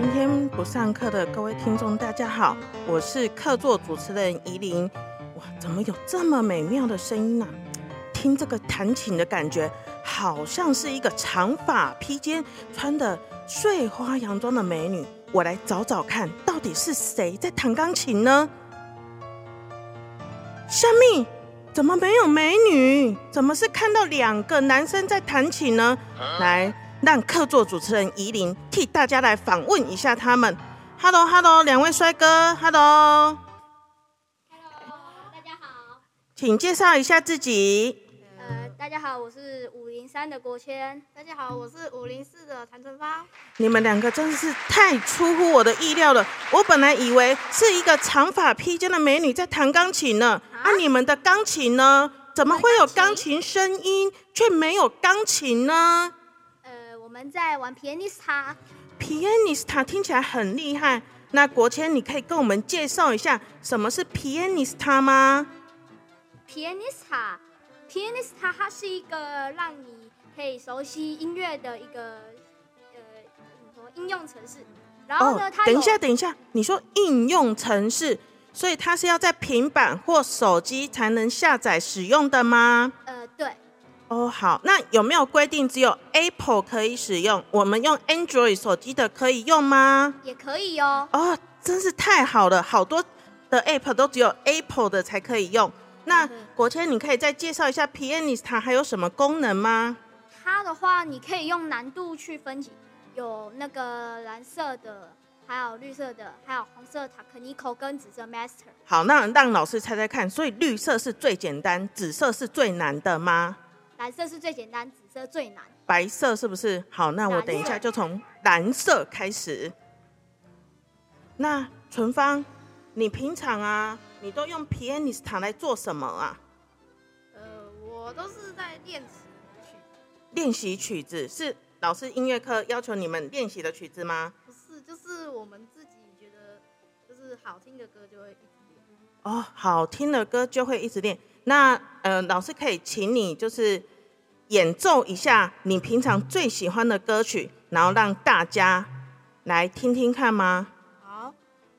今天不上课的各位听众，大家好，我是客座主持人怡琳。哇，怎么有这么美妙的声音呢、听这个弹琴的感觉，好像是一个长发披肩、穿的碎花洋装的美女。我来找找看，到底是谁在弹钢琴呢？虾米？怎么没有美女？怎么是看到两个男生在弹琴呢？来，让客座主持人怡琳替大家来访问一下他们。Hello，Hello，两位帅哥，Hello，Hello，大家好。请介绍一下自己。呃，大家好，我是五零三的国谦。大家好，我是五零四的谭春芳。你们两个真是太出乎我的意料了。我本来以为是一个长发披肩的美女在弹钢琴呢。啊，你们的钢琴呢？怎么会有钢琴声音，却没有钢琴呢呃，我们在玩 Pianista。？Pianista 听起来很厉害。那国谦，你可以跟我们介绍一下什么是 Pianista 吗？Pianista，Pianista 它是一个让你可以熟悉音乐的一个呃怎么应用程式。然后呢，它等一下，等一下，你说应用程式，所以它是要在平板或手机才能下载使用的吗？哦，好，那有没有规定只有 Apple 可以使用？我们用 Android 手机的可以用吗？也可以哦。哦，真是太好了，好多的 App 都只有 Apple 的才可以用。那嗯国谦，你可以再介绍一下 Pianista 还有什么功能吗？它的话，你可以用难度去分级，有那个蓝色的，还有绿色的，还有红色 Technical 跟紫色 Master。好，那让老师猜猜看，所以绿色是最简单，紫色是最难的吗？蓝色是最简单，紫色最难。白色是不是？好，那我等一下就从蓝色开始。那纯芳，你平常啊，你都用 Pianista 来做什么啊？呃，我都是在练习曲，练习曲子是老师音乐课要求你们练习的曲子吗？不是，就是我们自己觉得就是好听的歌就会一直练。哦，好听的歌就会一直练。那呃，老师可以请你就是演奏一下你平常最喜欢的歌曲，然后让大家来听听看吗？好，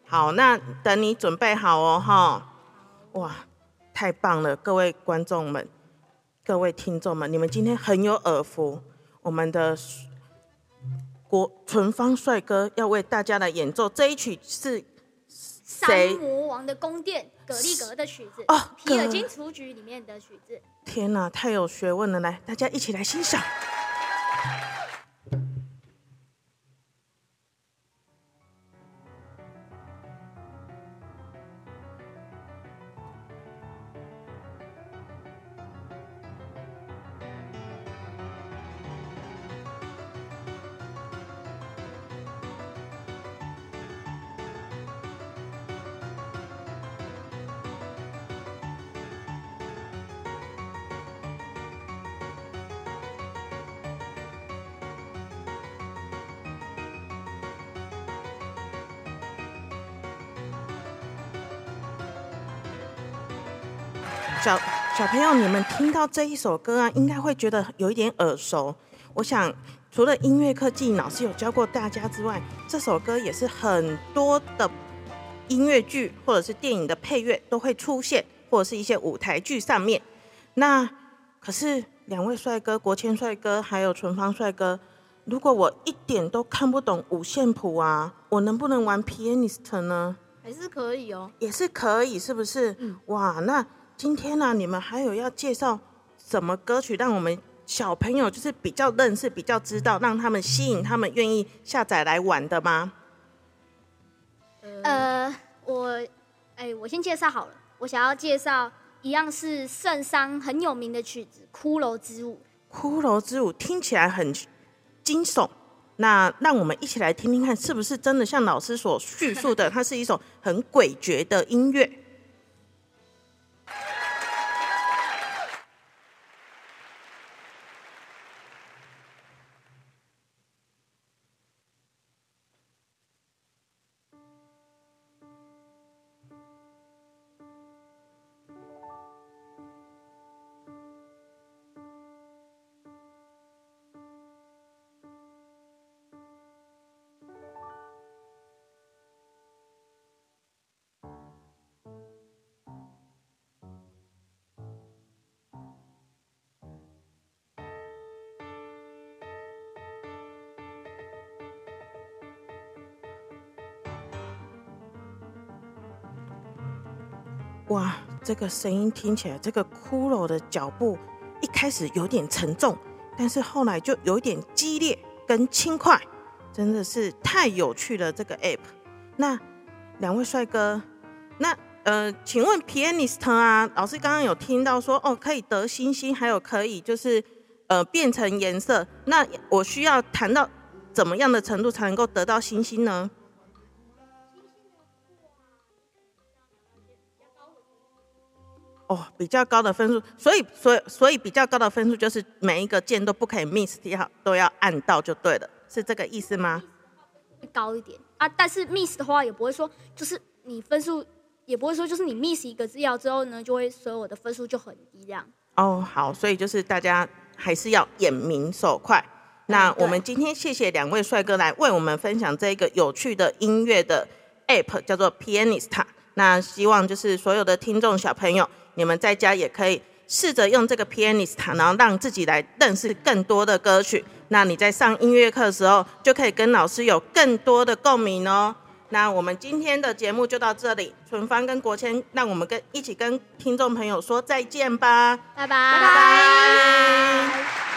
好，那等你准备好哦，哈。哇，太棒了，各位观众们，各位听众们，你们今天很有耳福。我们的国纯芳帅哥要为大家来演奏这一曲是三谁？魔王的宫殿，葛利格的曲子，哦皮尔金雏菊里面的曲子。天哪，太有学问了！来，大家一起来欣赏。小小朋友，你们听到这一首歌啊，应该会觉得有一点耳熟。我想，除了音乐课技老师有教过大家之外，这首歌也是很多的音乐剧或者是电影的配乐都会出现，或者是一些舞台剧上面。那可是两位帅哥，国谦帅哥还有纯芳帅哥，如果我一点都看不懂五线谱啊，我能不能玩 pianist 呢？还是可以哦。也是可以，是不是？嗯哇，那今天呢、你们还有要介绍什么歌曲，让我们小朋友就是比较认识、比较知道，让他们吸引他们愿意下载来玩的吗？呃，呃，我，哎，我先介绍好了，我想要介绍一样是圣桑很有名的曲子《骷髅之舞》。骷髅之舞听起来很惊悚，那让我们一起来听听看，是不是真的像老师所叙述的，它是一首很诡谲的音乐？哇，这个声音听起来，这个骷髅的脚步一开始有点沉重，但是后来就有点激烈跟轻快，真的是太有趣了这个 app。那两位帅哥，那呃，请问 pianist 啊，老师刚刚有听到说哦，可以得星星，还有可以就是呃变成颜色，那我需要弹到怎么样的程度才能够得到星星呢？哦，比较高的分数，所以所以所以比较高的分数就是每一个键都不可以 miss 掉，都要按到就对了，是这个意思吗？高一点啊，但是 miss 的话也不会说，就是你分数也不会说，就是你 miss 一个字要之后呢，就会所有的分数就很低这样。哦，好，所以就是大家还是要眼明手快。那我们今天谢谢两位帅哥来为我们分享这个有趣的音乐的 app，叫做 Pianista。那希望就是所有的听众小朋友，你们在家也可以试着用这个 Pianista，然后让自己来认识更多的歌曲。那你在上音乐课的时候，就可以跟老师有更多的共鸣哦。那我们今天的节目就到这里，纯芳跟国谦，让我们跟一起跟听众朋友说再见吧，拜拜拜拜。